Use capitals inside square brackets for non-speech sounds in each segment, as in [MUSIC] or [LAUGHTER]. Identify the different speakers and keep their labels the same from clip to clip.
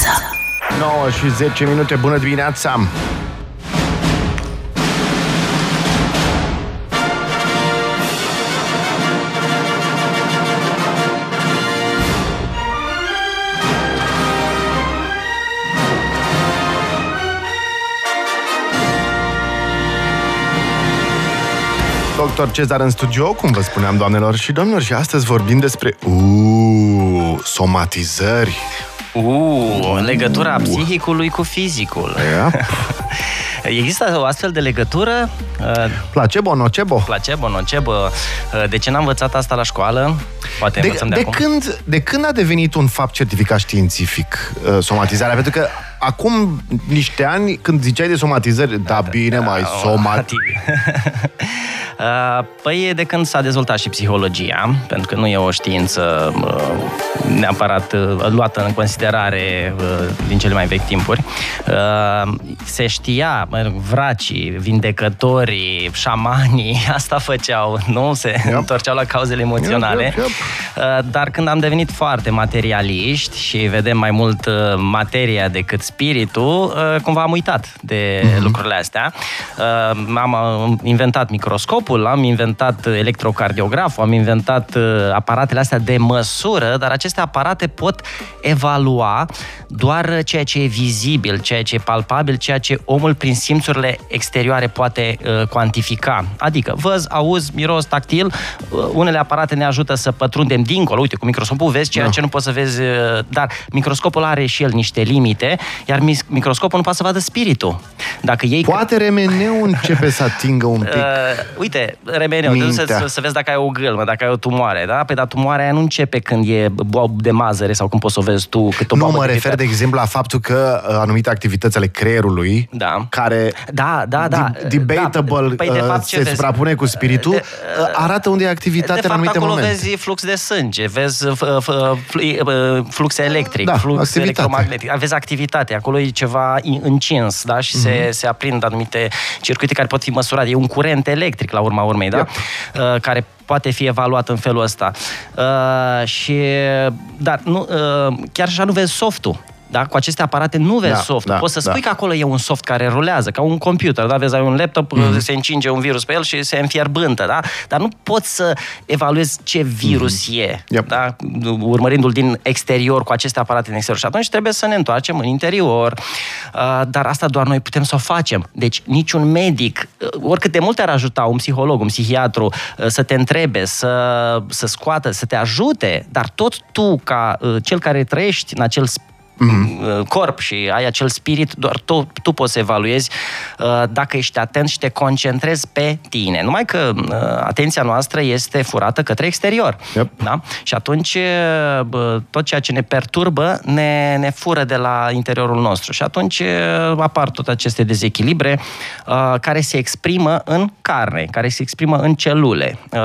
Speaker 1: dimineața!
Speaker 2: 9 și 10 minute, bună dimineața! Doctor Cezar în studio, cum vă spuneam, doamnelor și domnilor, și astăzi vorbim despre uuu, somatizări.
Speaker 3: Uh, legătura psihicului cu fizicul.
Speaker 2: Yep. [LAUGHS]
Speaker 3: Există o astfel de legătură? Uh,
Speaker 2: Placebo, nocebo.
Speaker 3: Placebo, nocebo. Uh, De ce n-am învățat asta la școală? Poate
Speaker 2: De,
Speaker 3: învățăm de,
Speaker 2: de,
Speaker 3: acum.
Speaker 2: când, de când a devenit un fapt certificat științific uh, somatizarea? Pentru că acum niște ani, când ziceai de somatizări, da, bine, mai somat... [LAUGHS]
Speaker 3: Uh, Păi de când s-a dezvoltat și psihologia, pentru că nu e o știință uh, neapărat uh, luată în considerare uh, din cele mai vechi timpuri, uh, se știa, mă rog, vracii, vindecătorii, șamanii, [LAUGHS] asta făceau, nu? Se
Speaker 2: Yep.
Speaker 3: întorceau la cauzele emoționale.
Speaker 2: Yep, yep,
Speaker 3: Uh, Dar când am devenit foarte materialiști și vedem mai mult uh, materia decât spiritul, uh, cumva am uitat de
Speaker 2: Mhm.
Speaker 3: lucrurile astea. Uh, Am uh, inventat microscopul, am inventat electrocardiograful, am inventat uh, aparatele astea de măsură, dar aceste aparate pot evalua doar ceea ce e vizibil, ceea ce e palpabil, ceea ce omul prin simțurile exterioare poate uh, cuantifica. Adică văz, auz, miros, tactil, uh, unele aparate ne ajută să pătrundem dincolo. Uite, cu microscopul vezi ceea
Speaker 2: Da.
Speaker 3: ce nu poți să vezi, uh, dar microscopul are și el niște limite, iar mis- microscopul nu poate să vadă spiritul. Dacă ei
Speaker 2: Poate remeneu începe să atingă un [LAUGHS] pic.
Speaker 3: Uh, uite, remeneu, te duci să,
Speaker 2: Mintea.
Speaker 3: să, să vezi dacă ai o gâlmă, dacă ai o tumoare, da? Păi, dar tumoarea aia nu începe când e boab de mazăre sau când poți să o vezi tu cât o
Speaker 2: Nu
Speaker 3: boabă
Speaker 2: mă
Speaker 3: de
Speaker 2: refer, de
Speaker 3: piper.
Speaker 2: exemplu, la faptul că uh, anumite activități ale creierului,
Speaker 3: Da.
Speaker 2: care
Speaker 3: Da, da, da.
Speaker 2: de- debatable
Speaker 3: Da. Păi, de
Speaker 2: uh,
Speaker 3: fapt, ce
Speaker 2: se
Speaker 3: vezi?
Speaker 2: suprapune cu spiritul,
Speaker 3: De-
Speaker 2: uh, arată unde e activitatea
Speaker 3: de
Speaker 2: în
Speaker 3: fapt,
Speaker 2: anumite
Speaker 3: acolo
Speaker 2: momente.
Speaker 3: vezi flux de sânge, vezi uh, f- f- flu- uh, flux electric,
Speaker 2: Da,
Speaker 3: flux
Speaker 2: activitate.
Speaker 3: electromagnetic, vezi activitate, acolo e ceva in- încins, da? Și
Speaker 2: Mhm.
Speaker 3: se, se aprind anumite circuite care pot fi măsurate. E un curent electric, la urma urmei, da? Uh, care poate fi evaluat în felul ăsta. Uh, și, dar nu, uh, chiar așa nu vezi softul. Da? Cu aceste aparate nu vezi
Speaker 2: Da,
Speaker 3: softul.
Speaker 2: da,
Speaker 3: Poți să
Speaker 2: da.
Speaker 3: spui că acolo e un soft care rulează, ca un computer, da? Vezi, ai un laptop,
Speaker 2: Mhm.
Speaker 3: mm. se încinge un virus pe el și se înfierbântă, da? Dar nu poți să evaluezi ce virus mm. e,
Speaker 2: Yep.
Speaker 3: da? Urmărindu-l din exterior cu aceste aparate din exterior. Și atunci trebuie să ne întoarcem în interior, uh, dar asta doar noi putem să o facem. Deci niciun medic, uh, oricât de mult te-ar ajuta un psiholog, un psihiatru, uh, să te întrebe, să, să scoată, să te ajute, dar tot tu, ca uh, cel care trăiești în acel sp- mm-hmm. corp și ai acel spirit, doar tu, tu poți să evaluezi uh, dacă ești atent și te concentrezi pe tine. Numai că uh, atenția noastră este furată către exterior.
Speaker 2: Yep.
Speaker 3: Da? Și atunci uh, bă, tot ceea ce ne perturbă ne, ne fură de la interiorul nostru. Și atunci uh, apar toate aceste dezechilibre uh, care se exprimă în carne, care se exprimă în celule, uh,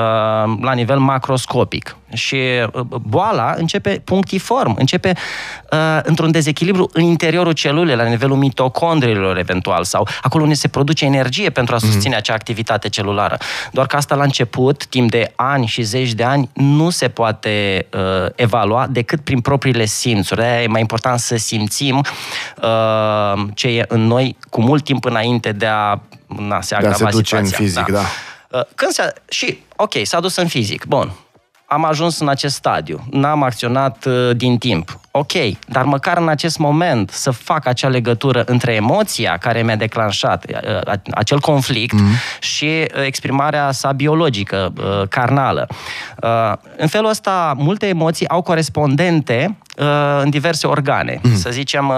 Speaker 3: la nivel macroscopic. Și uh, boala începe punctiform, începe uh, într-un dezechilibru în interiorul celulei, la nivelul mitocondriilor eventual, sau acolo unde se produce energie pentru a susține acea activitate celulară. Doar că asta la început, timp de ani și zeci de ani, nu se poate uh, evalua decât prin propriile simțuri. de e mai important să simțim uh, ce e în noi cu mult timp înainte de a, na, se
Speaker 2: De a se
Speaker 3: agrava
Speaker 2: duce în
Speaker 3: situația.
Speaker 2: fizic, da.
Speaker 3: Uh, Când se, și, ok, s-a dus în fizic, bun. Am ajuns în acest stadiu, n-am acționat uh, din timp. Ok, dar măcar în acest moment să fac acea legătură între emoția care mi-a declanșat uh, a- acel conflict
Speaker 2: Mhm.
Speaker 3: mm-hmm. și uh, exprimarea sa biologică, uh, carnală. Uh, În felul ăsta, multe emoții au corespondente uh, în diverse organe.
Speaker 2: Mhm.
Speaker 3: Mm-hmm. Să zicem...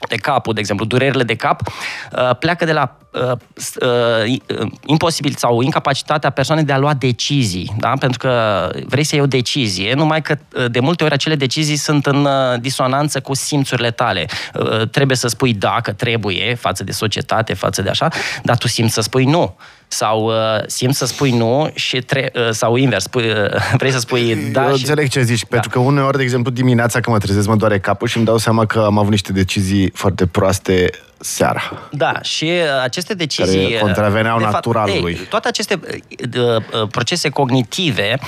Speaker 3: uh, de capul, de exemplu, durerile de cap, uh, pleacă de la uh, s- uh, uh, imposibil sau incapacitatea persoanei de a lua decizii, da? pentru că vrei să iei o decizie, numai că uh, de multe ori acele decizii sunt în uh, disonanță cu simțurile tale. Uh, Trebuie să spui da, că trebuie, față de societate, față de așa, dar tu simți să spui nu. Sau uh, simți să spui nu și tre- uh, sau invers, spui, uh, [LAUGHS] vrei să spui da
Speaker 2: Eu
Speaker 3: și...
Speaker 2: înțeleg ce zici, da. pentru că uneori, de exemplu, dimineața când mă trezesc, mă doare capul și îmi dau seama că am avut niște decizii foarte proaste seara.
Speaker 3: Da, și uh, aceste decizii...
Speaker 2: Care contraveneau
Speaker 3: de fapt,
Speaker 2: naturalului.
Speaker 3: ei, toate aceste uh, uh, procese cognitive,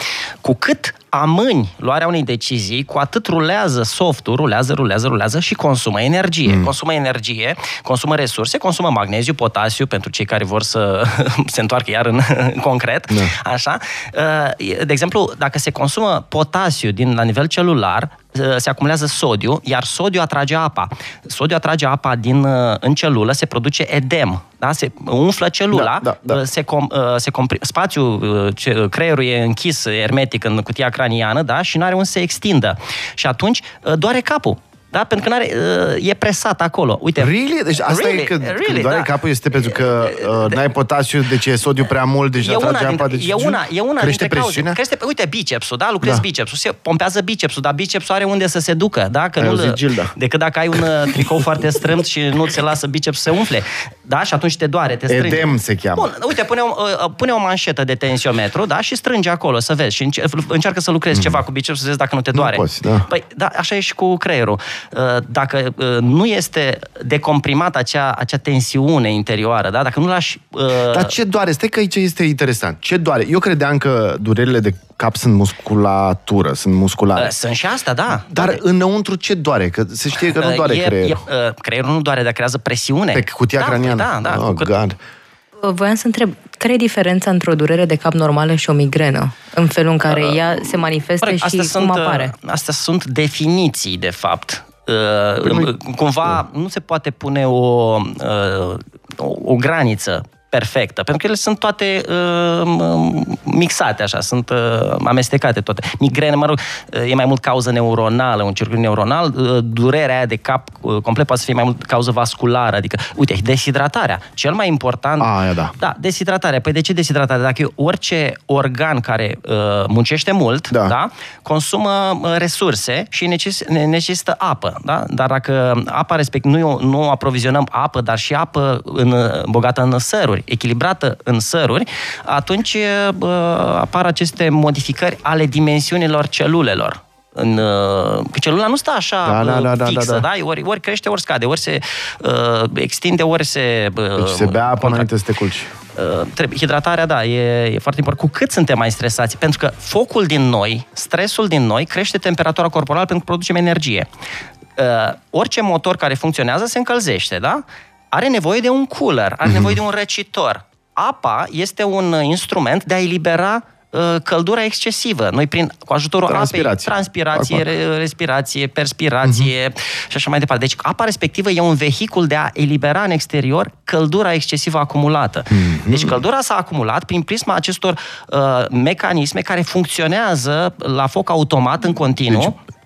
Speaker 3: cu cât amâni luarea unei decizii, cu atât rulează softul, rulează, rulează, rulează și consumă energie. Mm. Consumă energie, consumă resurse, consumă magneziu, potasiu, pentru cei care vor să [LAUGHS] se întoarcă iar în concret. Da. Așa. Uh, de exemplu, dacă se consumă potasiu din la nivel celular, uh, se acumulează sodiu, iar sodiu atrage apa. Sodiu atrage apa din, uh, în celulă, se produce edem, da? se umflă celula, da, da, da. se, com, se compri, spațiul, creierul e închis ermetic în cutia craniană, da? și nu are unde să se extindă. Și atunci doare capul. Da? Pentru că are uh, e presat acolo. Uite.
Speaker 2: Really? Deci asta really, e când, really, când doare da. capul este pentru că uh, n-ai potasiu, deci e sodiu prea mult, deci e atrage apa. Deci
Speaker 3: e una, e una crește presiunea? Crește, uite, bicepsul, da? Lucrezi da. bicepsul, se pompează bicepsul, dar bicepsul are unde să se ducă, da? Că nu, decât dacă ai un uh, tricou foarte strâmt și nu ți lasă bicepsul să umfle. Da? Și atunci te doare, te strânge.
Speaker 2: Edem se cheamă.
Speaker 3: Bun, uite, pune o, uh, pune o manșetă de tensiometru, da? Și strânge acolo, să vezi. Și încearcă să lucrezi mm. ceva cu bicepsul, să vezi dacă nu te doare.
Speaker 2: Nu poți, da.
Speaker 3: Păi, da, așa e și cu creierul. Dacă Uh, nu este decomprimată acea, acea tensiune interioară, da? dacă nu lași... Uh...
Speaker 2: Dar ce doare? Stai că aici este interesant. Ce doare? Eu credeam că durerile de cap sunt musculatură, sunt musculare. Uh,
Speaker 3: sunt și asta, da.
Speaker 2: Dar doare. înăuntru ce doare? Că se știe că nu uh, doare uh, e, creierul.
Speaker 3: E, uh, creierul nu doare, dar creează presiune.
Speaker 2: Pe cutia
Speaker 3: da,
Speaker 2: craniană?
Speaker 3: Da, da.
Speaker 2: Oh, God.
Speaker 1: Voiam să întreb, care e diferența între o durere de cap normală și o migrenă? În felul în care uh, ea se manifestă și cum sunt, apare?
Speaker 3: Astea sunt definiții, de fapt. Uh, cumva nu se poate pune o, uh, o, o graniță perfectă, pentru că ele sunt toate uh, mixate așa, sunt uh, amestecate toate. Migrene, mă rog, uh, e mai mult cauză neuronală, un circuit neuronal, uh, durerea aia de cap uh, complet poate să fie mai mult cauză vasculară, adică, uite, deshidratarea, cel mai important...
Speaker 2: Aia, da.
Speaker 3: Da, deshidratarea. Păi de ce deshidratarea? Dacă orice organ care uh, muncește mult, da. Da, consumă uh, resurse și neces- necesită apă, da? Dar dacă apa respect nu, nu aprovizionăm apă, dar și apă în, bogată în săruri, echilibrată în săruri, atunci apar aceste modificări ale dimensiunilor celulelor în, că celula nu stă așa da, da, da, da fixă, da, da. da? Ori, ori crește, ori scade, ori se uh, extinde, ori se...
Speaker 2: Uh, deci se bea apă înainte să te culci.
Speaker 3: Uh, trebuie, hidratarea, da, e, e foarte important. Cu cât suntem mai stresați? Pentru că focul din noi, stresul din noi, crește temperatura corporală pentru că producem energie. Uh, orice motor care funcționează se încălzește, da? Are nevoie de un cooler, are mm-hmm. nevoie de un răcitor. Apa este un instrument de a elibera uh, căldura excesivă. Noi, prin, cu ajutorul transpirație. apei, transpirație, re, respirație, perspirație mm-hmm. și așa mai departe. Deci, apa respectivă e un vehicul de a elibera în exterior căldura excesivă acumulată. Mm-hmm. Deci, căldura s-a acumulat prin prisma acestor uh, mecanisme care funcționează la foc automat în continuu. Deci,
Speaker 2: Uh,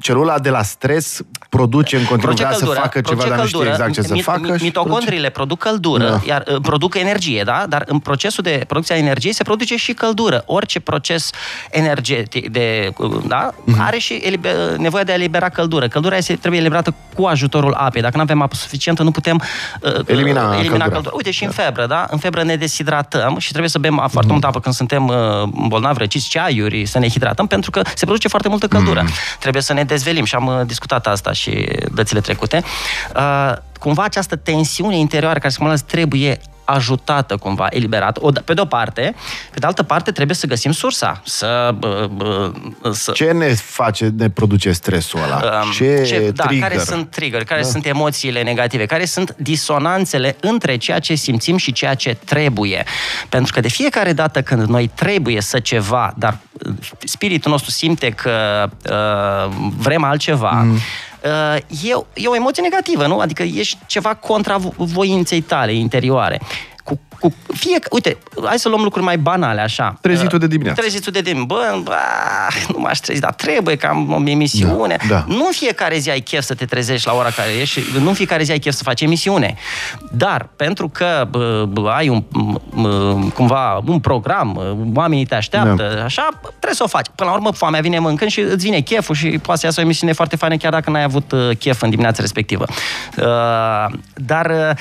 Speaker 2: celula de la stres produce în continuu, vrea să facă ceva, dar nu știe exact ce să facă.
Speaker 3: Mitocondriile produc căldură, da. iar uh, produc energie, da? Dar în procesul de producție a energiei se produce și căldură. Orice proces energetic de, uh, da? Mm-hmm. are și eliber, nevoie de a elibera căldură. Căldura este, trebuie eliberată cu ajutorul apei. Dacă nu avem apă suficientă, nu putem uh,
Speaker 2: elimina, elimina căldura.
Speaker 3: căldura. Uite, și da. în febră, da? În febră ne deshidratăm și trebuie să bem mm-hmm. foarte multă apă când suntem uh, bolnavi, răciți, ceaiuri, să ne hidratăm, pentru că se produce foarte multă căldură. Mm-hmm trebuie să ne dezvelim și am uh, discutat asta și dățile trecute. Uh, cumva această tensiune interioară care se acumulează trebuie ajutată cumva, eliberată, pe de-o parte, pe de altă parte trebuie să găsim sursa, să...
Speaker 2: să... Ce ne face, ne produce stresul ăla? Um, ce, ce
Speaker 3: da,
Speaker 2: trigger?
Speaker 3: care sunt trigger, care da. sunt emoțiile negative, care sunt disonanțele între ceea ce simțim și ceea ce trebuie. Pentru că de fiecare dată când noi trebuie să ceva, dar spiritul nostru simte că uh, vrem altceva, mm e, e o emoție negativă, nu? Adică ești ceva contra voinței tale interioare cu, cu fie, uite, hai să luăm lucruri mai banale, așa.
Speaker 2: Trezitul de dimineață.
Speaker 3: Trezitul de dimineață. Bă, bă, nu m-aș trezi, dar trebuie că am o emisiune. Da, da. Nu în fiecare zi ai chef să te trezești la ora care ești, nu în fiecare zi ai chef să faci emisiune. Dar, pentru că bă, bă, ai un, bă, cumva un program, oamenii te așteaptă, da. așa, trebuie să o faci. Până la urmă, foamea vine mâncând și îți vine cheful și poate să iasă o emisiune foarte faină chiar dacă n-ai avut uh, chef în dimineața respectivă. Uh, dar uh,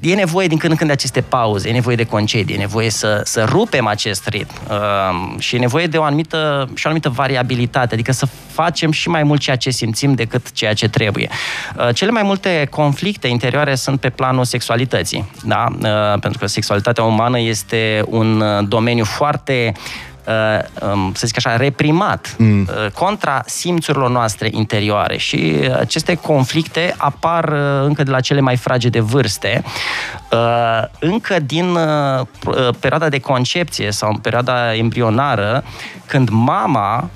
Speaker 3: e nevoie din când în când de aceste pauze, e nevoie de concedii, e nevoie să, să rupem acest ritm uh, și e nevoie de o anumită, și o anumită variabilitate, adică să facem și mai mult ceea ce simțim decât ceea ce trebuie. Uh, cele mai multe conflicte interioare sunt pe planul sexualității, da? Uh, pentru că sexualitatea umană este un uh, domeniu foarte uh, um, să zic așa, reprimat mm. uh, contra simțurilor noastre interioare și aceste conflicte apar uh, încă de la cele mai fragede vârste, uh, încă din uh, uh perioada de concepție sau în perioada embrionară, când mama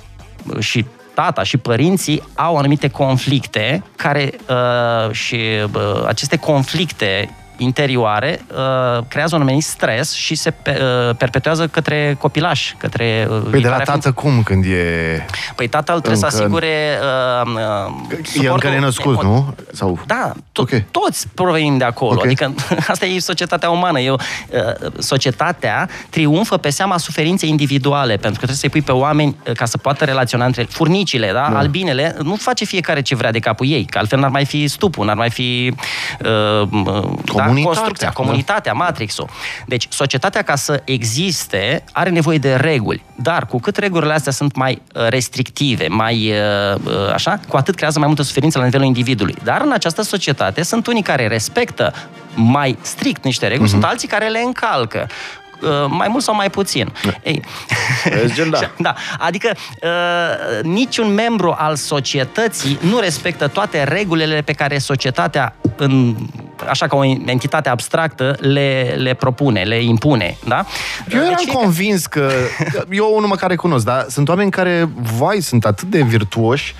Speaker 3: și tata și părinții au anumite conflicte care uh, și uh, aceste conflicte interioare uh, creează un anumit stres și se pe, uh, perpetuează către copilaș, către...
Speaker 2: Uh, păi de la tată cum când e...
Speaker 3: Păi tatăl trebuie încă... să asigure uh,
Speaker 2: uh, E încă nenăscut, nu?
Speaker 3: Sau... Da, to- okay. toți provenim de acolo. Okay. Adică [LAUGHS] asta e societatea umană. Eu, uh, societatea triumfă pe seama suferinței individuale, pentru că trebuie să-i pui pe oameni uh, ca să poată relaționa între furnicile, da? da? albinele, nu face fiecare ce vrea de capul ei, că altfel n-ar mai fi stupul, n-ar mai fi uh,
Speaker 2: da? Comunitatea,
Speaker 3: construcția, da. comunitatea, da. matrixul. Deci, societatea ca să existe are nevoie de reguli, dar cu cât regulile astea sunt mai uh, restrictive, mai uh, uh, așa, cu atât creează mai multă suferință la nivelul individului. Dar în această societate sunt unii care respectă mai strict niște reguli, uh-huh. sunt alții care le încalcă. Uh, mai mult sau mai puțin. Da. Ei,
Speaker 2: gen, da. [LAUGHS]
Speaker 3: da. Adică uh, niciun membru al societății nu respectă toate regulile pe care societatea, în, așa ca o entitate abstractă, le, le propune, le impune. Da?
Speaker 2: Eu eram deci, convins că... Eu unul care cunosc, dar sunt oameni care, vai, sunt atât de virtuoși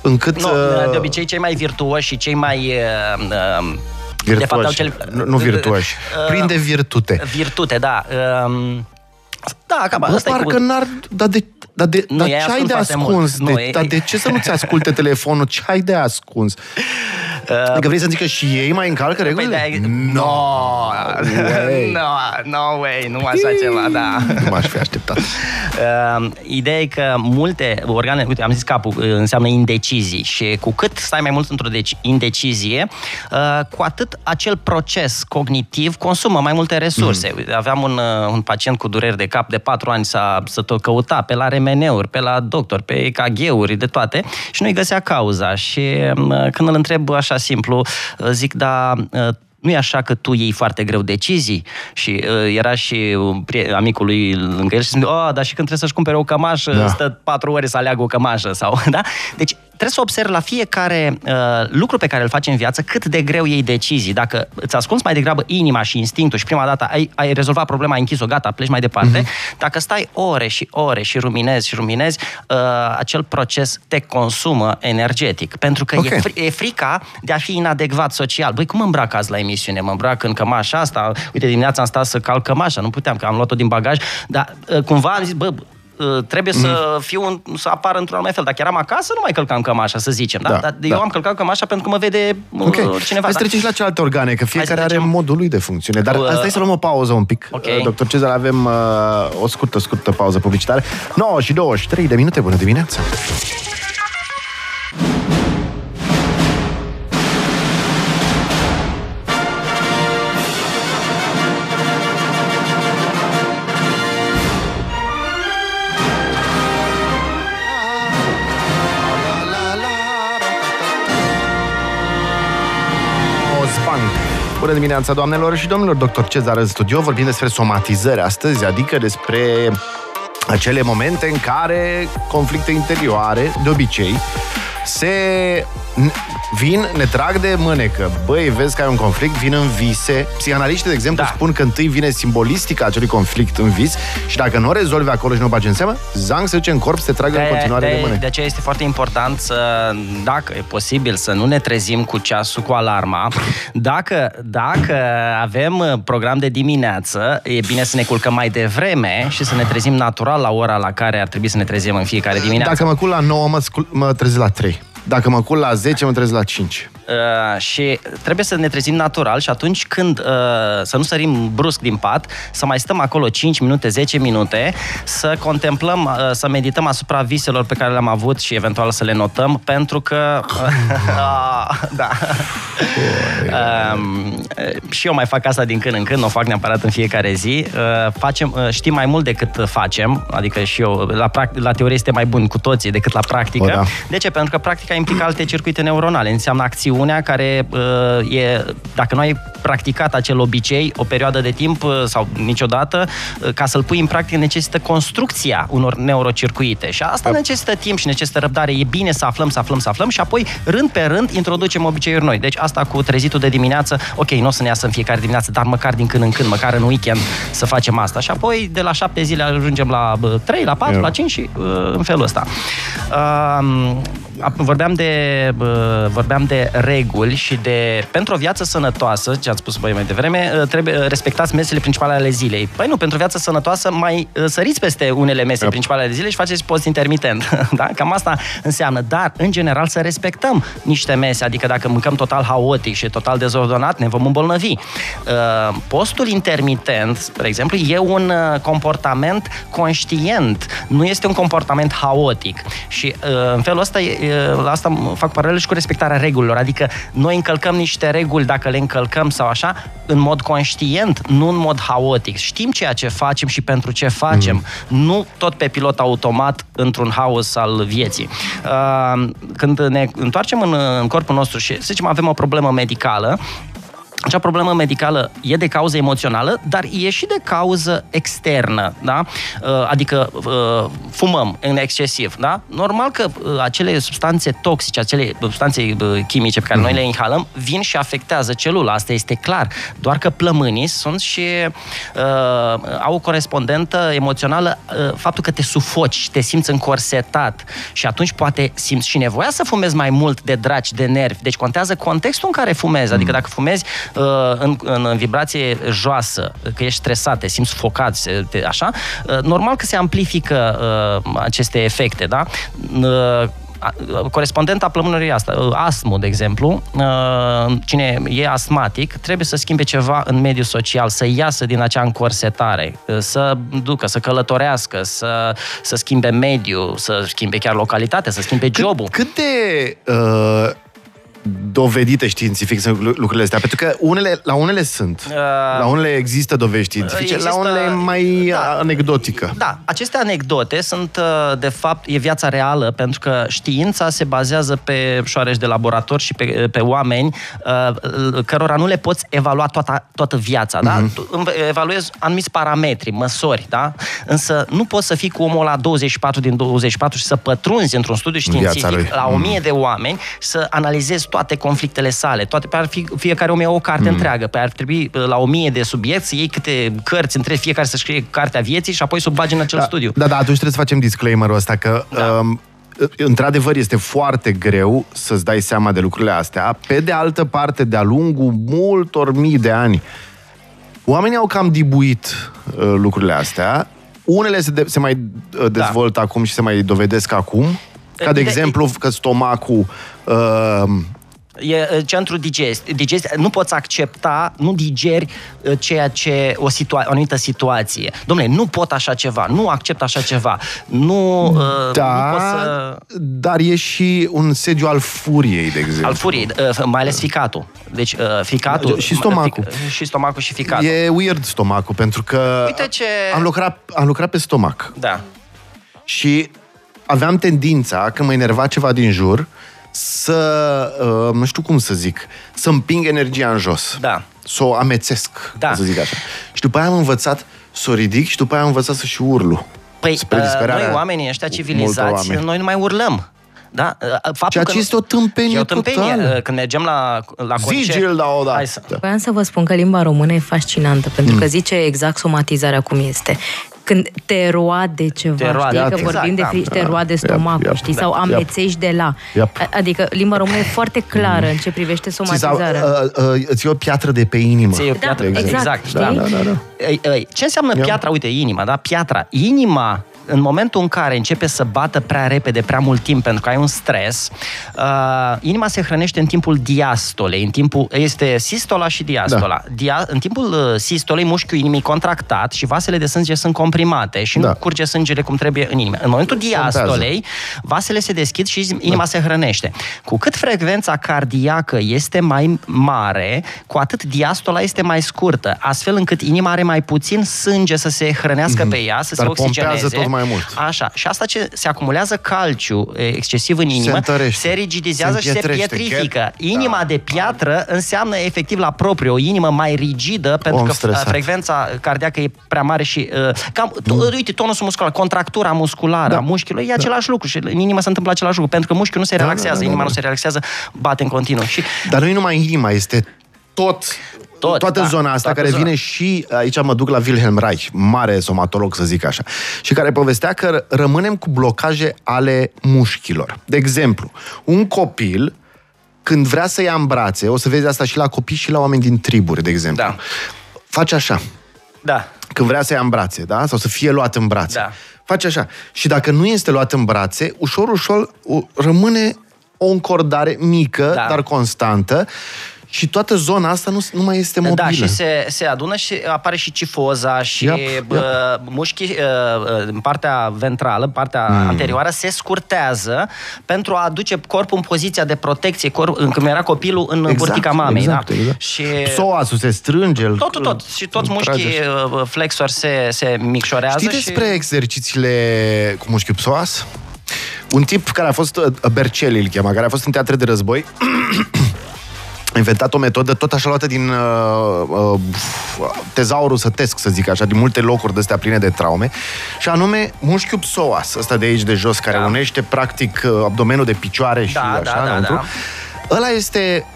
Speaker 2: încât...
Speaker 3: Nu, uh... de obicei cei mai virtuoși și cei mai... Uh, uh,
Speaker 2: Virtuoși. De fapt, cel... nu, nu virtuoși. Uh, Plin de virtute.
Speaker 3: Virtute, da. Um, da, cam
Speaker 2: asta parcă n-ar... Dar de, dar de, nu, dar ce ai de ascuns? De, nu, dar de ce să nu-ți asculte [LAUGHS] telefonul? Ce ai de ascuns? Uh, adică vrei să zic că și ei mai încalcă păi regulile?
Speaker 3: Păi, no, way. [LAUGHS] no, no way, nu așa ceva, da.
Speaker 2: Nu m-aș fi așteptat.
Speaker 3: Uh, ideea e că multe organe, uite, am zis capul, uh, înseamnă indecizii și cu cât stai mai mult într-o deci, indecizie, uh, cu atât acel proces cognitiv consumă mai multe resurse. Mm. Aveam un, uh, un pacient cu dureri de cap de patru ani, s-a, să tot căuta pe la RMN-uri, pe la doctor, pe EKG-uri, de toate și nu-i găsea cauza și uh, când îl întreb așa așa simplu, uh, zic, da, uh, nu e așa că tu iei foarte greu decizii? Și uh, era și amicul lui lângă el și zice, oh, dar și când trebuie să-și cumpere o cămașă, da. stă patru ore să aleagă o cămașă. Sau, [LAUGHS] da? Deci trebuie să observi la fiecare uh, lucru pe care îl faci în viață cât de greu iei decizii. Dacă îți ascunzi mai degrabă inima și instinctul și prima dată ai, ai rezolvat problema, ai închis-o, gata, pleci mai departe, uh-huh. dacă stai ore și ore și ruminezi și ruminezi, uh, acel proces te consumă energetic. Pentru că okay. e, fri- e frica de a fi inadecvat social. Băi, cum îmbrac azi la emisiune? Mă îmbrac în cămașa asta? Uite, dimineața am stat să calc cămașa, nu puteam, că am luat-o din bagaj, dar uh, cumva am zis, bă, Uh, trebuie să mm. fiu un, să apar într-un alt fel. Dacă eram acasă, nu mai călcam cămașa, să zicem. Da? Da, Dar da. eu am călcat cămașa pentru că mă vede uh, okay. cineva.
Speaker 2: Hai să trecem și la celelalte organe, că fiecare are modul lui de funcțiune. Dar uh, asta e să luăm o pauză un pic. Okay. Doctor Cezar, avem uh, o scurtă, scurtă pauză publicitară. 9 și 23 de minute. Bună dimineața! Bună dimineața, doamnelor și domnilor, doctor Cezar în studio. Vorbim despre somatizări astăzi, adică despre acele momente în care conflicte interioare, de obicei, se vin, ne trag de mânecă. Băi, vezi că ai un conflict, vin în vise. Psihanaliștii, de exemplu, da. spun că întâi vine simbolistica acelui conflict în vis și dacă nu o rezolvi acolo și nu o bagi în seamă, zang se duce în corp, se tragă de, în continuare de, de mânecă.
Speaker 3: De aceea este foarte important să, dacă e posibil, să nu ne trezim cu ceasul cu alarma. Dacă, dacă avem program de dimineață, e bine să ne culcăm mai devreme și să ne trezim natural la ora la care ar trebui să ne trezim în fiecare dimineață.
Speaker 2: Dacă mă culc la 9, mă, mă trezesc la 3. Dacă mă cul la 10, mă trezesc la 5.
Speaker 3: Uh, și trebuie să ne trezim natural și atunci când uh, să nu sărim brusc din pat, să mai stăm acolo 5 minute, 10 minute, să contemplăm, uh, să medităm asupra viselor pe care le-am avut și eventual să le notăm, pentru că [LAUGHS] uh, [LAUGHS] da. Uh, și eu mai fac asta din când în când, o fac neapărat în fiecare zi. Uh, facem, uh, știm mai mult decât facem, adică și eu, la, la teorie este mai bun cu toții decât la practică. O, da. De ce? Pentru că practica implică alte circuite neuronale, înseamnă acțiune chestiunea care uh, e, dacă nu ai practicat acel obicei o perioadă de timp uh, sau niciodată, uh, ca să-l pui în practică necesită construcția unor neurocircuite. Și asta da. necesită timp și necesită răbdare. E bine să aflăm, să aflăm, să aflăm și apoi, rând pe rând, introducem obiceiuri noi. Deci asta cu trezitul de dimineață, ok, nu o să ne iasă în fiecare dimineață, dar măcar din când în când, măcar în weekend să facem asta. Și apoi, de la șapte zile ajungem la 3, la 4, Eu. la 5 și uh, în felul ăsta. Uh, vorbeam de, vorbeam de reguli și de pentru o viață sănătoasă, ce ați spus voi mai devreme, uh, trebuie uh, respectați mesele principale ale zilei. Păi nu, pentru o viață sănătoasă mai uh, săriți peste unele mese yep. principale ale zilei și faceți post intermitent. [LAUGHS] da? Cam asta înseamnă. Dar, în general, să respectăm niște mese, adică dacă mâncăm total haotic și total dezordonat, ne vom îmbolnăvi. Postul intermitent, spre exemplu, e un comportament conștient, nu este un comportament haotic. Și în felul ăsta e, la asta fac paralel și cu respectarea regulilor. Adică noi încălcăm niște reguli dacă le încălcăm sau așa, în mod conștient, nu în mod haotic. Știm ceea ce facem și pentru ce facem, mm. nu tot pe pilot automat într-un haos al vieții. Când ne întoarcem în, în corpul nostru și, să zicem, avem o problemă medicală, acea problemă medicală e de cauză emoțională, dar e și de cauză externă, da? Uh, adică uh, fumăm în excesiv, da? Normal că uh, acele substanțe toxice, acele substanțe chimice pe care noi mhm. le inhalăm, vin și afectează celula, asta este clar. Doar că plămânii sunt și uh, au o corespondentă emoțională uh, faptul că te sufoci, te simți încorsetat și atunci poate simți și nevoia să fumezi mai mult de draci, de nervi. Deci contează contextul în care fumezi. Adică mhm. dacă fumezi Uh, în, în, în vibrație joasă, că ești stresat, te simți focat, te, așa, uh, normal că se amplifică uh, aceste efecte, da? corespondenta plămânului asta, astmul, de exemplu, cine e astmatic, trebuie să schimbe ceva în mediul social, să iasă din acea încorsetare, să ducă, să călătorească, să, să schimbe mediul, să schimbe chiar localitatea, să schimbe jobul.
Speaker 2: Cât, cât de uh, dovedite științific sunt lucrurile astea? Pentru că unele, la unele sunt. Uh, la unele există dovezi științifice, există, la unele mai da, anecdotică.
Speaker 3: Da, aceste anecdote sunt, uh, de fapt, e viața reală, pentru că știința se bazează pe șoareci de laborator și pe, pe oameni uh, cărora nu le poți evalua toată, toată viața, da? Uh-huh. Tu evaluezi anumiți parametri, măsori, da? Însă nu poți să fii cu omul la 24 din 24 și să pătrunzi într-un studiu științific la 1000 mm. de oameni și să analizezi toate conflictele sale, toate, pe ar fi, fiecare om e o carte mm. întreagă, pe ar trebui la o mie de subiecti să iei câte cărți între fiecare să scrie cartea vieții și apoi să o bagi în acel
Speaker 2: da,
Speaker 3: studiu.
Speaker 2: Da, da, atunci trebuie să facem disclaimer-ul ăsta că da. um, într-adevăr, este foarte greu să-ți dai seama de lucrurile astea. Pe de altă parte, de-a lungul multor mii de ani, oamenii au cam dibuit uh, lucrurile astea. Unele se, de- se mai uh, da. dezvoltă da. acum și se mai dovedesc acum. Ca de, de exemplu că stomacul uh,
Speaker 3: E centrul digest. digest. Nu poți accepta, nu digeri ceea ce o, situa- o anumită situație. Domnule, nu pot așa ceva, nu accept așa ceva. Nu,
Speaker 2: da,
Speaker 3: nu pot
Speaker 2: să... dar e și un sediu al furiei, de exemplu.
Speaker 3: Al furiei, mai ales ficatul. Deci ficatul...
Speaker 2: Și stomacul.
Speaker 3: Fic, și stomacul și ficatul.
Speaker 2: E weird stomacul, pentru că
Speaker 3: Uite ce...
Speaker 2: am, lucrat, am lucrat pe stomac.
Speaker 3: Da.
Speaker 2: Și aveam tendința, când mă enerva ceva din jur, să, uh, nu știu cum să zic, să împing energia în jos.
Speaker 3: Da.
Speaker 2: Să o amețesc, da. să zic așa. Și după aia am învățat să o ridic și după aia am învățat să și urlu.
Speaker 3: Păi, uh, noi oamenii ăștia civilizați, noi nu mai urlăm. Da? Uh,
Speaker 2: faptul Ceea ce este o tâmpenie, o tâmpenie totală.
Speaker 3: Uh, când mergem la, la concert...
Speaker 2: Vigil, da, o, da. Hai
Speaker 1: să... Voiam să vă spun că limba română e fascinantă, pentru mm. că zice exact somatizarea cum este când te roade ceva, te roade, știi? Că exact, vorbim da, de frici, te roade stomacul, yep, știi? Sau da, amețești de la. Yep. Adică limba română e foarte clară în ce privește somatizarea. Sau,
Speaker 2: uh, uh, îți o piatră de pe inimă.
Speaker 3: Ți o piatră, da, exact. exact da, da, da, da. Ce înseamnă piatra? Uite, inima, da? Piatra. Inima în momentul în care începe să bată prea repede, prea mult timp, pentru că ai un stres, uh, inima se hrănește în timpul diastolei, în timpul, este sistola și diastola. Da. Dia, în timpul uh, sistolei, mușchiul inimii contractat și vasele de sânge sunt comprimate și da. nu curge sângele cum trebuie în inimă. În momentul diastolei, vasele se deschid și inima da. se hrănește. Cu cât frecvența cardiacă este mai mare, cu atât diastola este mai scurtă, astfel încât inima are mai puțin sânge să se hrănească mm-hmm. pe ea, să Dar se oxigeneze
Speaker 2: mai mult.
Speaker 3: Așa. Și asta ce se acumulează calciu excesiv în inimă, se, se rigidizează se și se pietrifică. Inima da. de piatră înseamnă efectiv la propriu o inimă mai rigidă pentru Om că stresat. frecvența cardiacă e prea mare și uh, cam, mm. uite, tonusul muscular, contractura musculară da. a mușchiului e da. același lucru și în inimă se întâmplă același lucru, pentru că mușchiul nu se relaxează, da, da, da, inima da, da. nu se relaxează, bate în continuu. Și...
Speaker 2: Dar nu e numai inima, este tot tot, toată da, zona asta care zona. vine și, aici mă duc la Wilhelm Reich, mare somatolog să zic așa, și care povestea că rămânem cu blocaje ale mușchilor. De exemplu, un copil când vrea să ia în brațe, o să vezi asta și la copii și la oameni din triburi, de exemplu. Da. Face așa.
Speaker 3: Da.
Speaker 2: Când vrea să ia în brațe, da? Sau să fie luat în brațe. Da. Face așa. Și dacă nu este luat în brațe, ușor, ușor rămâne o încordare mică, da. dar constantă și toată zona asta nu, nu mai este mobilă.
Speaker 3: Da, și se, se adună și apare și cifoza și yep, yep. Uh, mușchii uh, uh, în partea ventrală, partea mm. anterioară, se scurtează pentru a aduce corpul în poziția de protecție, corp, când era copilul în exact, burtica mamei. Exact, da? exact.
Speaker 2: Și psoasul se strânge.
Speaker 3: Tot, tot, tot. Și toți mușchii flexori se, se micșorează.
Speaker 2: Știi
Speaker 3: și...
Speaker 2: despre exercițiile cu mușchiul psoas? Un tip care a fost, Berceli îl chema, care a fost în teatre de război, [CLEARS THROAT] inventat o metodă tot așa luată din uh, uh, tezaurul sătesc, să zic așa, din multe locuri de astea pline de traume, și anume mușchiul psoas, ăsta de aici de jos, care da. unește practic uh, abdomenul de picioare și da, așa, da, da, da. Ăla este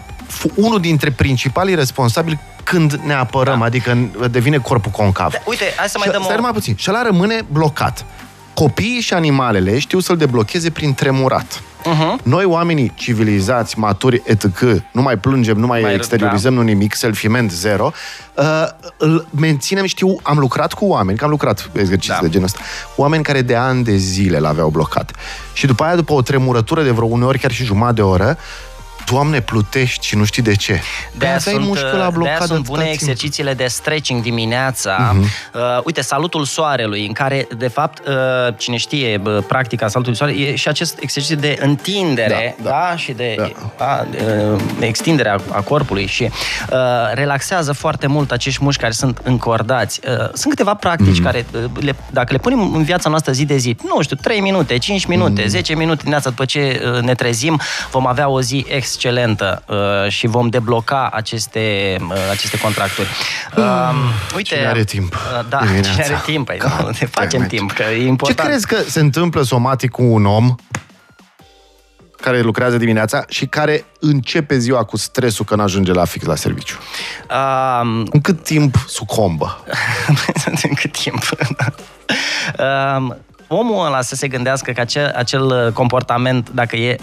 Speaker 2: unul dintre principalii responsabili când ne apărăm, da. adică devine corpul concav. Da,
Speaker 3: uite, hai să mai dăm
Speaker 2: o... mai puțin. Și ăla rămâne blocat. Copiii și animalele știu să-l deblocheze prin tremurat. Uh-huh. Noi, oamenii civilizați, maturi, etc., nu mai plângem, nu mai, mai exteriorizăm da. nu nimic, selfiment zero, uh, îl menținem, știu, am lucrat cu oameni, că am lucrat exerciții da. de genul ăsta, oameni care de ani de zile l-aveau blocat. Și după aia, după o tremurătură de vreo uneori chiar și jumătate de oră, Doamne, plutești și nu știi de ce.
Speaker 3: De aia sunt, la blocat de sunt bune timp. exercițiile de stretching dimineața. Uh-huh. Uh, uite, salutul soarelui, în care, de fapt, uh, cine știe uh, practica salutului soarelui, e și acest exercițiu de întindere da, da. Da, și de da. A, uh, extindere a, a corpului și uh, relaxează foarte mult acești mușchi care sunt încordați. Uh, sunt câteva practici uh-huh. care, uh, le, dacă le punem în viața noastră zi de zi, nu știu, 3 minute, 5 minute, uh-huh. 10 minute dimineața după ce uh, ne trezim, vom avea o zi ex excelentă uh, și vom debloca aceste, uh, aceste contracturi.
Speaker 2: Uh, uite, cine are timp?
Speaker 3: Uh, da, dimineața. cine are timp? Păi, nu, ne facem timp, că e important.
Speaker 2: Ce crezi că se întâmplă somatic cu un om care lucrează dimineața și care începe ziua cu stresul că nu ajunge la fix la serviciu? Um, în cât timp sucombă? [LAUGHS]
Speaker 3: în cât timp? [LAUGHS] um, omul ăla să se gândească că acel, acel uh, comportament, dacă e...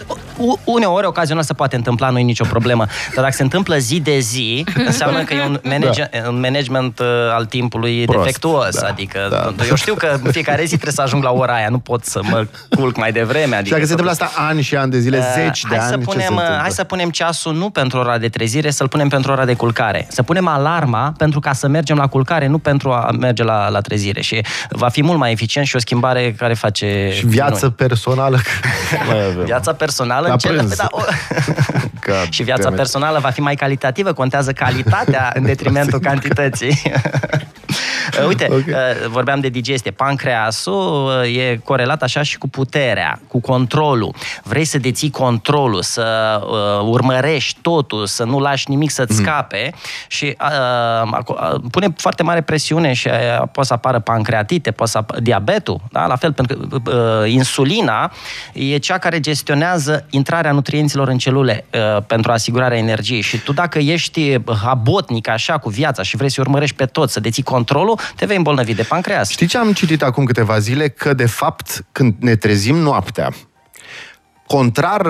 Speaker 3: Uneori, ocazional se poate întâmpla, nu e nicio problemă. Dar dacă se întâmplă zi de zi, [LAUGHS] înseamnă că e un, manage, da. un management uh, al timpului Prost, defectuos. Da, adică, da. eu știu că în fiecare zi trebuie să ajung la ora aia, nu pot să mă culc mai devreme. Adică
Speaker 2: și dacă se întâmplă asta ani și ani de zile, uh, zeci de
Speaker 3: ani,
Speaker 2: să
Speaker 3: punem, Hai să punem ceasul nu pentru ora de trezire, să-l punem pentru ora de culcare. Să punem alarma pentru ca să mergem la culcare, nu pentru a merge la, la trezire. Și va fi mult mai eficient și o schimbare care face...
Speaker 2: Și viață noi. personală. [LAUGHS]
Speaker 3: viața personală... în cele, da, o... [LAUGHS] și viața personală va fi mai calitativă, contează calitatea în [LAUGHS] detrimentul cantității. Uite, okay. Uh, vorbeam de digestie. Pancreasul uh, e corelat așa și cu puterea, cu controlul. Vrei să deții controlul, să uh, urmărești totul, să nu lași nimic să-ți mm. scape și uh, uh, pune foarte mare presiune și uh, poate să apară pancreatite, poate să apară diabetul, da? la fel, pentru că uh, insulina e cea care gestionează intrarea nutrienților în celule uh, pentru asigurarea energiei și tu dacă ești habotnic așa cu viața și vrei să urmărești pe tot, să deții controlul, te vei îmbolnăvi de pancreas.
Speaker 2: Știi ce am citit acum câteva zile? Că, de fapt, când ne trezim noaptea, contrar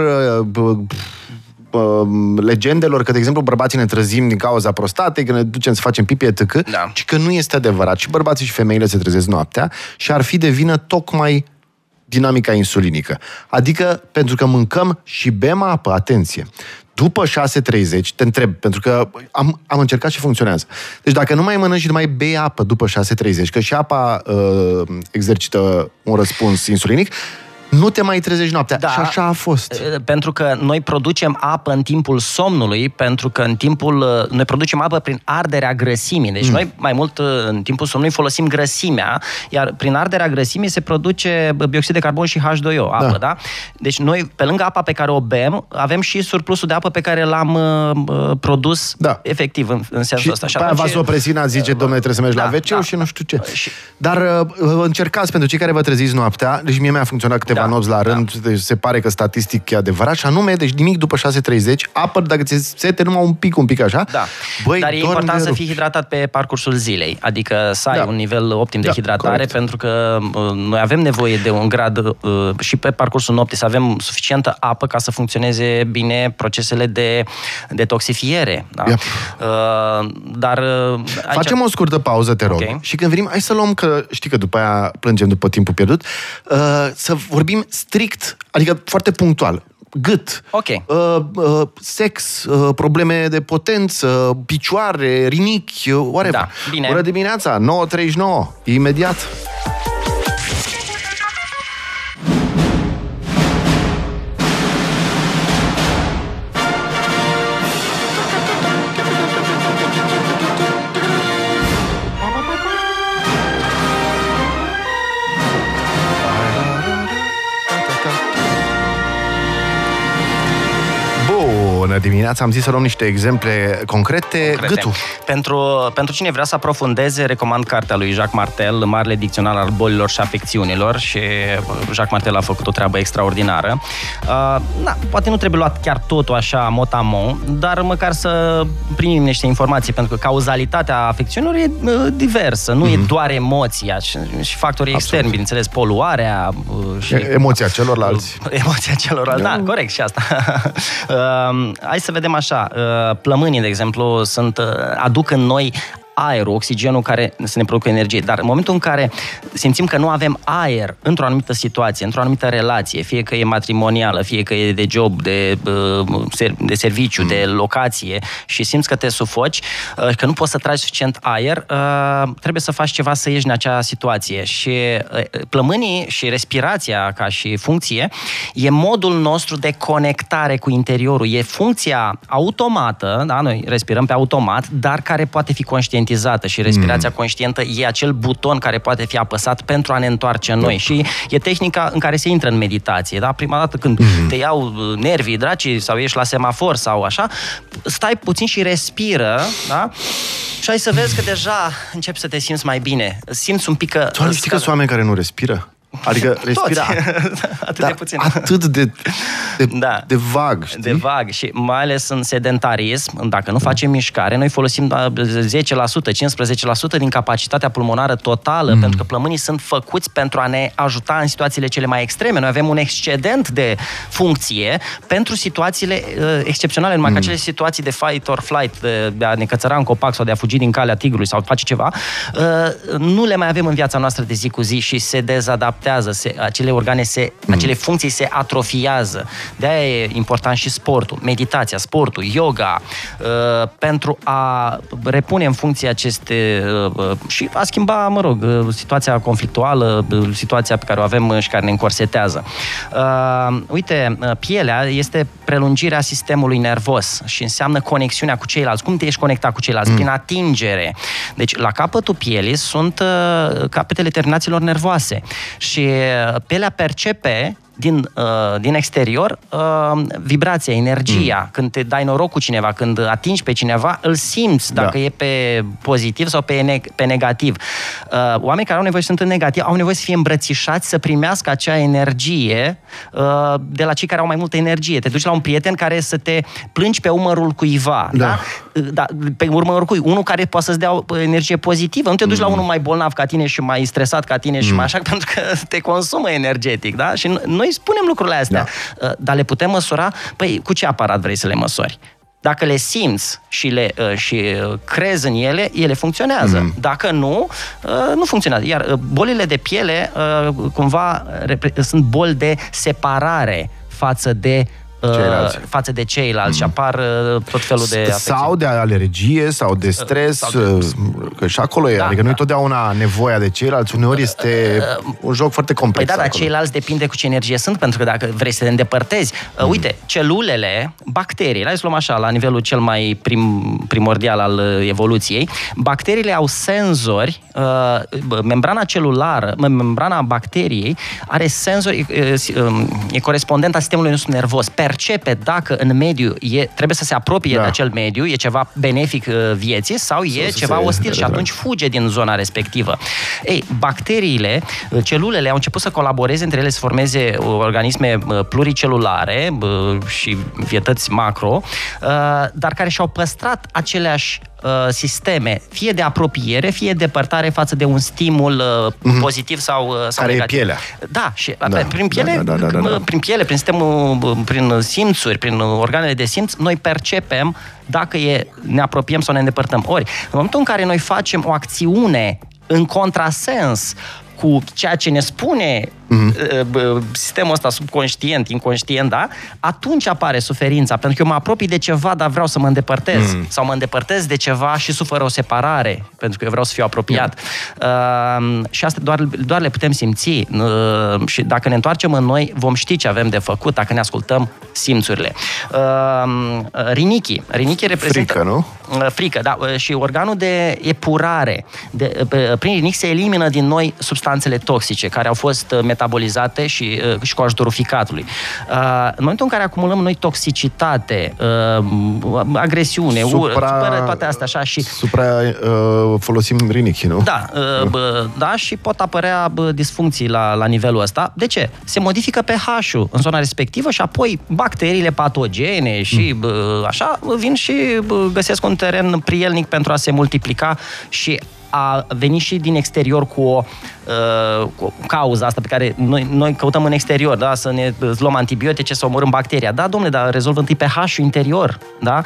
Speaker 2: legendelor că, de exemplu, bărbații ne trezim din cauza prostatei, că ne ducem să facem pipi, etc., da. ci că nu este adevărat. Și bărbații și femeile se trezesc noaptea și ar fi de vină tocmai dinamica insulinică. Adică pentru că mâncăm și bem apă, atenție. După 6.30, te întreb, pentru că am, am încercat și funcționează. Deci dacă nu mai mănânci și nu mai bei apă după 6.30, că și apa uh, exercită un răspuns insulinic, nu te mai trezești noaptea. Da, și așa a fost.
Speaker 3: Pentru că noi producem apă în timpul somnului, pentru că în timpul... Noi producem apă prin arderea grăsimii. Deci mm. noi mai mult în timpul somnului folosim grăsimea, iar prin arderea grăsimii se produce bioxid de carbon și H2O, apă, da? da? Deci noi, pe lângă apa pe care o bem, avem și surplusul de apă pe care l-am uh, produs da. efectiv în, în sensul
Speaker 2: și
Speaker 3: ăsta.
Speaker 2: Și atunci... v-ați presina, zice, uh, domnule, trebuie să mergi da, la wc da. și nu știu ce. Și... Dar uh, încercați pentru cei care vă treziți noaptea, deci mie mi-a funcționat câteva da, nopți la da. rând, da. deci se pare că statistic e adevărat, și anume, deci nimic după 6.30, apă, dacă ți sete numai un pic, un pic așa.
Speaker 3: Da. Băi, Dar e important să fii hidratat pe parcursul zilei, adică să ai da. un nivel optim de da, hidratare, corect. pentru că uh, noi avem nevoie de un grad uh, și pe parcursul nopții să avem suficientă apă ca să funcționeze bine procesele de detoxifiere. Da? Yep. Uh, dar uh,
Speaker 2: aici... Facem o scurtă pauză, te rog. Okay. Și când venim, hai să luăm, că știi că după aia plângem după timpul pierdut, uh, să vorbim strict, adică foarte punctual gât,
Speaker 3: okay.
Speaker 2: uh, uh, sex, uh, probleme de potență, picioare, rinichi, uh, whatever. Da,
Speaker 3: bine.
Speaker 2: Bună dimineața, 9.39, imediat. Bună dimineața, am zis să luăm niște exemple concrete. concrete. Gâtul.
Speaker 3: Pentru, pentru cine vrea să aprofundeze, recomand cartea lui Jacques Martel, Marele Dicționar al bolilor și afecțiunilor și Jacques Martel a făcut o treabă extraordinară. Uh, na, poate nu trebuie luat chiar totul așa motamo, dar măcar să primim niște informații, pentru că cauzalitatea afecțiunilor e uh, diversă, nu mm-hmm. e mhm. doar emoția și, și factorii Absolut. externi, bineînțeles, poluarea uh, și...
Speaker 2: Emoția celorlalți. [LAUGHS]
Speaker 3: Emoția celorlalți, da, corect și asta. [LAUGHS] uh, hai să vedem așa, uh, plămânii, de exemplu, sunt, uh, aduc în noi aerul, oxigenul care să ne producă energie. Dar în momentul în care simțim că nu avem aer într-o anumită situație, într-o anumită relație, fie că e matrimonială, fie că e de job, de, uh, de serviciu, mm. de locație și simți că te sufoci, uh, că nu poți să tragi suficient aer, uh, trebuie să faci ceva să ieși în acea situație. Și plămânii și respirația ca și funcție e modul nostru de conectare cu interiorul. E funcția automată, da? noi respirăm pe automat, dar care poate fi conștient conștientizată și respirația mm. conștientă e acel buton care poate fi apăsat pentru a ne întoarce în noi. Și e tehnica în care se intră în meditație. Da? Prima dată când mm. te iau uh, nervii, dracii, sau ești la semafor sau așa, stai puțin și respiră, da? Și ai să vezi că deja începi să te simți mai bine. Simți un pic că...
Speaker 2: Tu știi că sunt oameni care nu respiră? Adică respira [LAUGHS] [LAUGHS]
Speaker 3: atât de puțin.
Speaker 2: Atât de, de, [LAUGHS] da. de vag, știi?
Speaker 3: De vag și mai ales în sedentarism, dacă nu facem mișcare, noi folosim 10%, 15% din capacitatea pulmonară totală, mm. pentru că plămânii sunt făcuți pentru a ne ajuta în situațiile cele mai extreme. Noi avem un excedent de funcție pentru situațiile uh, excepționale, numai mm. că acele situații de fight or flight, de, de a ne cățăra în copac sau de a fugi din calea tigrului sau face ceva, uh, nu le mai avem în viața noastră de zi cu zi și se dezadaptează adaptează, se, acele organe, se, mm. acele funcții se atrofiază. De-aia e important și sportul, meditația, sportul, yoga, uh, pentru a repune în funcție aceste uh, uh și a schimba, mă rog, uh, situația conflictuală, uh, situația pe care o avem și care ne încorsetează. Uh, uite, uh, pielea este prelungirea sistemului nervos și înseamnă conexiunea cu ceilalți. Cum te ești conectat cu ceilalți? Mm. Prin atingere. Deci, la capătul pielii sunt uh, capetele terminațiilor nervoase și pielea percepe din, uh, din exterior uh, vibrația, energia. Mm. Când te dai noroc cu cineva, când atingi pe cineva, îl simți dacă da. e pe pozitiv sau pe, ne- pe negativ. Uh, oamenii care au nevoie să sunt în negativ au nevoie să fie îmbrățișați, să primească acea energie uh, de la cei care au mai multă energie. Te duci la un prieten care să te plângi pe umărul cuiva. Da. Da? Uh, da pe umărul cui? Unul care poate să-ți dea energie pozitivă. Nu te duci mm. la unul mai bolnav ca tine și mai stresat ca tine mm. și mai așa, [LAUGHS] pentru că te consumă energetic. Da? Și noi noi spunem lucrurile astea, da. Uh, dar le putem măsura? Păi, cu ce aparat vrei să le măsori? Dacă le simți și, le, uh, și uh, crezi în ele, ele funcționează. Mm. Dacă nu, nu funcționează. Iar bolile de piele, cumva, sunt boli de separare față de ceilalți. față de ceilalți mm. și apar uh, tot felul de
Speaker 2: afecții. Sau de alergie sau de stres, sau de... Uh, că și acolo e. Da, adică da. nu e totdeauna nevoia de ceilalți, uneori este uh, un joc foarte complex.
Speaker 3: Păi da, dar ceilalți depinde cu ce energie sunt, pentru că dacă vrei să te îndepărtezi, mm. uite, celulele, bacteriile, hai să luăm așa, la nivelul cel mai prim, primordial al evoluției, bacteriile au senzori, membrana celulară, membrana bacteriei are senzori, e corespondent a sistemului nostru nervos, percepe dacă în mediu e, trebuie să se apropie da. de acel mediu, e ceva benefic uh, vieții sau e să ceva ostil și atunci fuge din zona respectivă. Ei, bacteriile, uh, celulele au început să colaboreze între ele, să formeze uh, organisme pluricelulare și vietăți macro, dar care și-au păstrat aceleași uh, sisteme, fie de apropiere, fie de depărtare față de un stimul uh, mm-hmm. pozitiv sau, uh, sau
Speaker 2: Care
Speaker 3: negativ.
Speaker 2: e pielea.
Speaker 3: Da, și da. prin piele, da, da, da, da, da. prin piele, prin sistemul, prin simțuri, prin organele de simț, noi percepem dacă e, ne apropiem sau ne îndepărtăm. Ori, în momentul în care noi facem o acțiune în contrasens cu ceea ce ne spune mm-hmm. sistemul ăsta subconștient, inconștient, da? Atunci apare suferința, pentru că eu mă apropii de ceva, dar vreau să mă îndepărtez. Mm. Sau mă îndepărtez de ceva și suferă o separare, pentru că eu vreau să fiu apropiat. Mm. Uh, și asta doar, doar le putem simți. Uh, și dacă ne întoarcem în noi, vom ști ce avem de făcut dacă ne ascultăm simțurile. Uh, rinichi. Rinichi reprezintă...
Speaker 2: Frică, nu?
Speaker 3: Uh, frică, da. Uh, și organul de epurare. De, uh, prin rinichi se elimină din noi substanțele toxice care au fost metabolizate și, uh, și cu ajutorul ficatului. Uh, în momentul în care acumulăm noi toxicitate, uh, agresiune, supra, ură, toate astea așa și...
Speaker 2: Supra folosim rinichi, nu?
Speaker 3: Da, da, și pot apărea disfuncții la, la nivelul ăsta. De ce? Se modifică pH-ul în zona respectivă și apoi bacteriile patogene și mm. așa vin și găsesc un teren prielnic pentru a se multiplica și a venit și din exterior cu o, uh, cu cauza asta pe care noi, noi căutăm în exterior, da? să ne luăm antibiotice, să omorâm bacteria. Da, domnule, dar rezolvă întâi pH-ul interior. Da?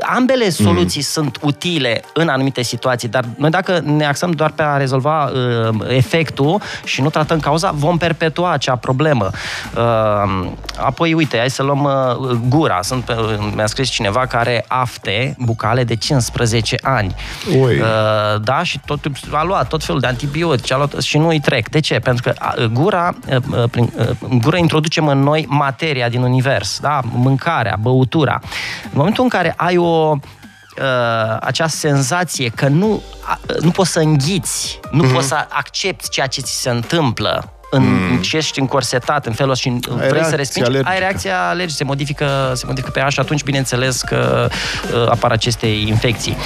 Speaker 3: Ambele mm. soluții mm. sunt utile în anumite situații, dar noi dacă ne axăm doar pe a rezolva uh, efectul și nu tratăm cauza, vom perpetua acea problemă. Uh, apoi, uite, hai să luăm uh, gura. Sunt, uh, mi-a scris cineva care afte bucale de 15 ani.
Speaker 2: Uh,
Speaker 3: da, și tot, a luat tot felul de antibiotice a luat, și nu îi trec. De ce? Pentru că uh, gura, uh, uh, prin uh, gura introducem în noi materia din univers, da? mâncarea, băutura. În momentul în care ai o uh, acea senzație că nu, uh, nu poți să înghiți, nu mm-hmm. poți să accepti ceea ce ți se întâmplă în, mm. și ești încorsetat în felul ăsta și ai vrei să respingi, alergică. ai reacția alergică, se modifică, se modifică pe așa, atunci bineînțeles că uh, apar aceste infecții.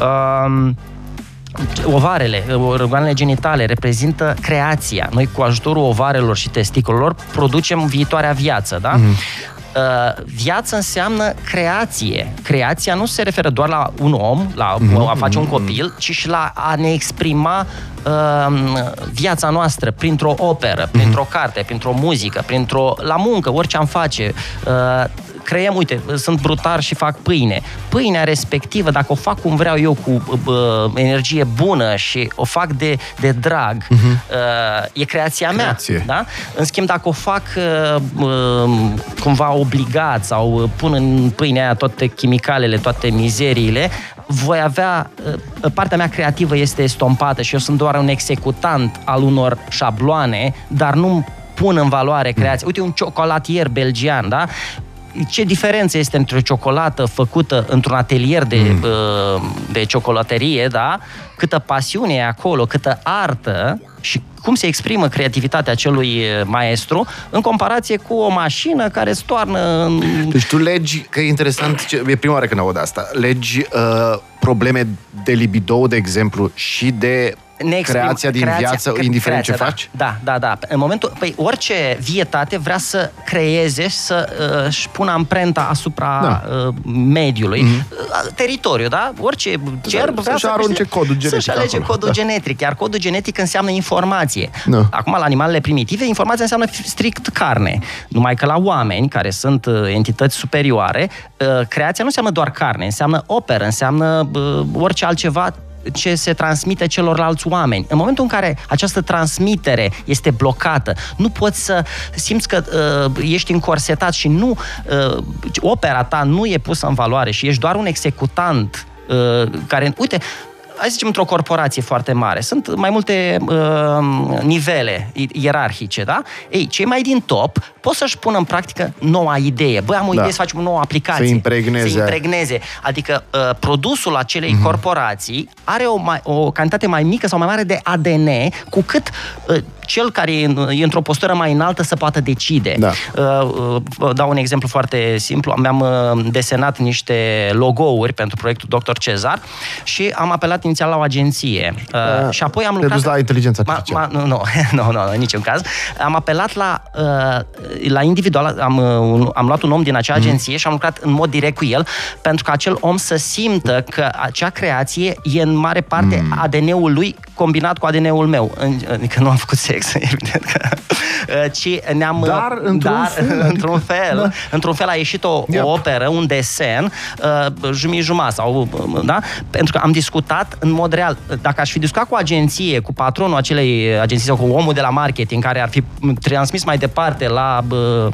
Speaker 3: Uh, Ovarele, organele genitale reprezintă creația. Noi cu ajutorul ovarelor și testicolelor producem viitoarea viață, da? Mm. Uh, viață înseamnă creație. Creația nu se referă doar la un om, la mm-hmm. a face un copil, ci și la a ne exprima uh, viața noastră printr-o operă, printr-o carte, printr-o muzică, printr-o la muncă, orice am face. Uh, creăm, uite, sunt brutar și fac pâine. Pâinea respectivă, dacă o fac cum vreau eu, cu uh, energie bună și o fac de, de drag, uh-huh. uh, e creația mea. Creație. Da? În schimb, dacă o fac uh, uh, cumva obligat sau pun în pâinea aia toate chimicalele, toate mizeriile, voi avea, uh, partea mea creativă este estompată și eu sunt doar un executant al unor șabloane, dar nu pun în valoare creația. Uite, un ciocolatier belgian, da? Ce diferență este între o ciocolată făcută într-un atelier de, mm. Uh, de ciocolaterie, da? Câtă pasiune e acolo, câtă artă și cum se exprimă creativitatea acelui uh, maestru în comparație cu o mașină care stoarnă...
Speaker 2: Deci tu legi, că e interesant, e prima oară când aud asta, legi uh, probleme de libido, de exemplu, și de ne exprim, creația din creația, viață, cre- indiferent creația, ce
Speaker 3: da,
Speaker 2: faci?
Speaker 3: Da, da, da. În momentul, păi orice vietate vrea să creeze și să uh, își pună amprenta asupra da. uh, mediului, mm-hmm. uh, teritoriu, da? Orice cerb vrea să,
Speaker 2: să arunce codul genetic
Speaker 3: Să-și alege
Speaker 2: acolo.
Speaker 3: codul da. genetic, iar codul genetic înseamnă informație. Da. Acum, la animalele primitive, informația înseamnă strict carne. Numai că la oameni, care sunt uh, entități superioare, uh, creația nu înseamnă doar carne, înseamnă operă, înseamnă uh, orice altceva ce se transmite celorlalți oameni. În momentul în care această transmitere este blocată, nu poți să simți că uh, ești încorsetat și nu uh, opera ta nu e pusă în valoare și ești doar un executant uh, care, uite, hai să zicem, într-o corporație foarte mare, sunt mai multe uh, nivele ierarhice, da? Ei, cei mai din top pot să-și pună în practică noua idee. Băi, am o da. idee să facem o nouă aplicație.
Speaker 2: Să impregneze.
Speaker 3: Să impregneze. Adică uh, produsul acelei mm-hmm. corporații are o, mai, o cantitate mai mică sau mai mare de ADN, cu cât uh, cel care e, în, e într-o postură mai înaltă să poată decide. Da. Uh, uh, dau un exemplu foarte simplu. Mi-am uh, desenat niște logouri pentru proiectul Dr. Cezar și am apelat inițial la o agenție. Uh, uh, și apoi am lucrat...
Speaker 2: la inteligența artificială.
Speaker 3: Ma, ma, nu, [LAUGHS] nu, nu, nu, în niciun caz. Am apelat la, uh, la individual, am, uh, am luat un om din acea mhm. agenție mm. și am lucrat în mod direct cu el pentru ca acel om să simtă că acea creație e în mare parte mm. ADN-ul lui combinat cu ADN-ul meu. Adică nu am făcut sex, [LAUGHS] evident că... [LAUGHS] Uh, ci ne-am...
Speaker 2: Dar, într-un dar, fel. [LAUGHS]
Speaker 3: într-un fel, da. într-un fel a ieșit o, yep. o operă, un desen, uh, jumii jumătate sau... Da? Pentru că am discutat în mod real. Dacă aș fi discutat cu o agenție, cu patronul acelei agenții sau cu omul de la marketing care ar fi transmis mai departe la uh,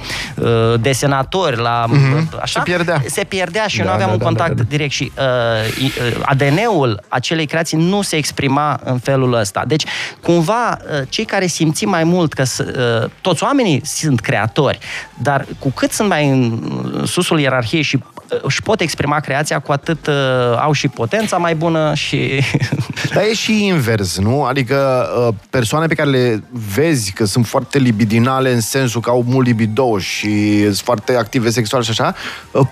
Speaker 3: desenatori, la...
Speaker 2: Mm-hmm. Așa, se pierdea.
Speaker 3: Se pierdea și da, eu nu aveam da, un da, contact da, da. direct și uh, ADN-ul acelei creații nu se exprima în felul ăsta. Deci, cumva, uh, cei care simțim mai mult că uh, toți oamenii sunt creatori, dar cu cât sunt mai în susul ierarhiei și uh, își pot exprima creația, cu atât uh, au și potența mai bună și... [LAUGHS]
Speaker 2: Dar e și invers, nu? Adică uh, persoane pe care le vezi că sunt foarte libidinale în sensul că au mult libido și sunt foarte active sexual și așa, uh,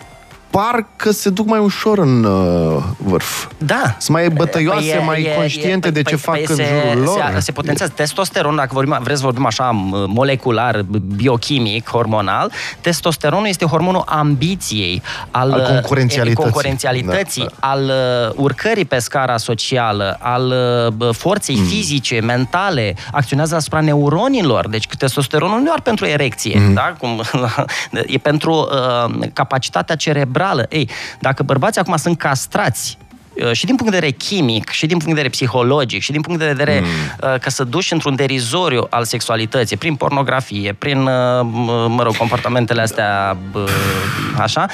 Speaker 2: parcă se duc mai ușor în uh, vârf.
Speaker 3: Da.
Speaker 2: Sunt mai bătăioase, păi e, mai e, conștiente e, de ce păi, fac păi în se, jurul lor.
Speaker 3: Se, se potențează testosteron, dacă vorbim, vreți să vorbim așa molecular, biochimic, hormonal, testosteronul este hormonul ambiției, al,
Speaker 2: al concurențialității,
Speaker 3: concurențialității da, da. al uh, urcării pe scara socială, al uh, forței mm. fizice, mentale, acționează asupra neuronilor. Deci testosteronul nu doar pentru erecție, mm. da? Cum, [LAUGHS] e pentru uh, capacitatea cerebrală cerebrală. Ei, dacă bărbații acum sunt castrați uh, și din punct de vedere chimic, și din punct de vedere psihologic, și din punct de vedere mm. Uh, că să duci într-un derizoriu al sexualității, prin pornografie, prin, uh, mă rog, comportamentele astea, așa,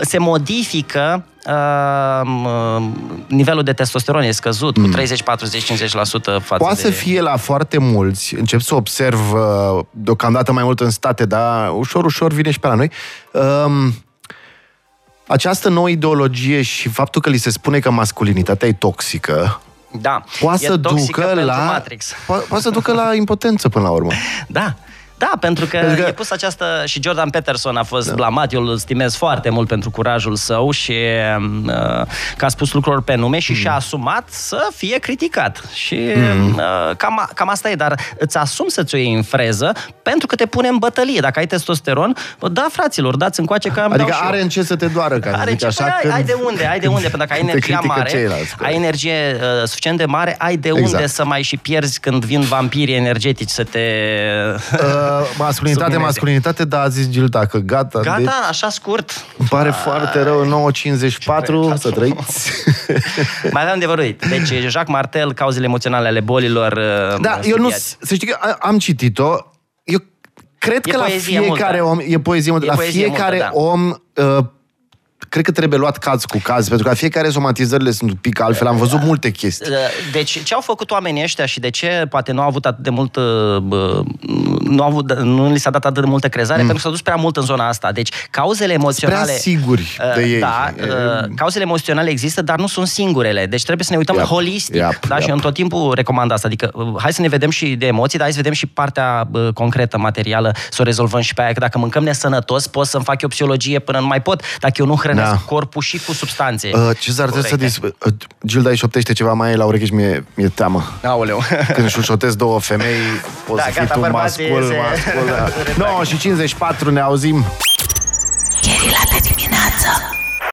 Speaker 3: se modifică uh, nivelul de testosteron e scăzut mm. cu 30, 40, 50% față
Speaker 2: Poate
Speaker 3: de...
Speaker 2: să fie la foarte mulți, încep să observ uh, deocamdată mai mult în state, dar ușor, ușor vine și pe la noi. Uh, această nouă ideologie și faptul că li se spune că masculinitatea e toxică,
Speaker 3: da,
Speaker 2: poate să ducă la
Speaker 3: Matrix.
Speaker 2: Po- poate să ducă la impotență până la urmă.
Speaker 3: Da. Da, pentru că, pentru că e pus această... Și Jordan Peterson a fost da. blamat, eu îl stimez foarte mult pentru curajul său și uh, că a spus lucruri pe nume și mm. și-a asumat să fie criticat. Și mm. uh, cam, cam asta e, dar îți asum să-ți o iei în freză pentru că te pune în bătălie. Dacă ai testosteron, da, fraților, dați încoace că am
Speaker 2: Adică are în ce să te doară, ca are zic așa. Păi,
Speaker 3: când... ai de unde, ai de unde, pentru că ai energia mare, ai energie uh, suficient de mare, ai de exact. unde să mai și pierzi când vin vampirii energetici să te...
Speaker 2: Uh, masculinitate, masculinitate, dar a zis Gilda că gata.
Speaker 3: Gata, de... așa scurt.
Speaker 2: Îmi pare a... foarte rău, 9.54, să trăiți. [LAUGHS]
Speaker 3: Mai aveam de vorbit. Deci, Jacques Martel, cauzele emoționale ale bolilor.
Speaker 2: Uh, da, eu nu, să știi că am citit-o, eu cred e că la fiecare multă. om, e poezie multă, e la poezie fiecare multă, da. om uh, cred că trebuie luat caz cu caz, pentru că fiecare somatizările sunt un pic altfel. Am văzut multe chestii.
Speaker 3: Deci, ce au făcut oamenii ăștia și de ce poate nu au avut atât de mult, nu, au avut, nu li s-a dat atât de multă crezare, mm. pentru că s-a dus prea mult în zona asta. Deci, cauzele emoționale... Prea
Speaker 2: siguri de ei.
Speaker 3: Da, cauzele emoționale există, dar nu sunt singurele. Deci trebuie să ne uităm yep. holistic. Yep. Da? Yep. Și eu tot timpul recomand asta. Adică, hai să ne vedem și de emoții, dar hai să vedem și partea concretă, materială, să o rezolvăm și pe aia. Că dacă mâncăm nesănătos, pot să-mi fac eu psihologie până nu mai pot. Dacă eu nu hrănesc da. corpul și cu substanțe. Uh,
Speaker 2: Cezar, trebuie să dis... Uh, Gilda îi șoptește ceva mai la ureche și mi-e, mi-e teamă.
Speaker 3: Aoleu. [LAUGHS]
Speaker 2: Când șușotesc două femei, poți da, să fii tu mascul, se... mascul. Da. [LAUGHS] 9 și 54 ne auzim. Gherila de dimineață.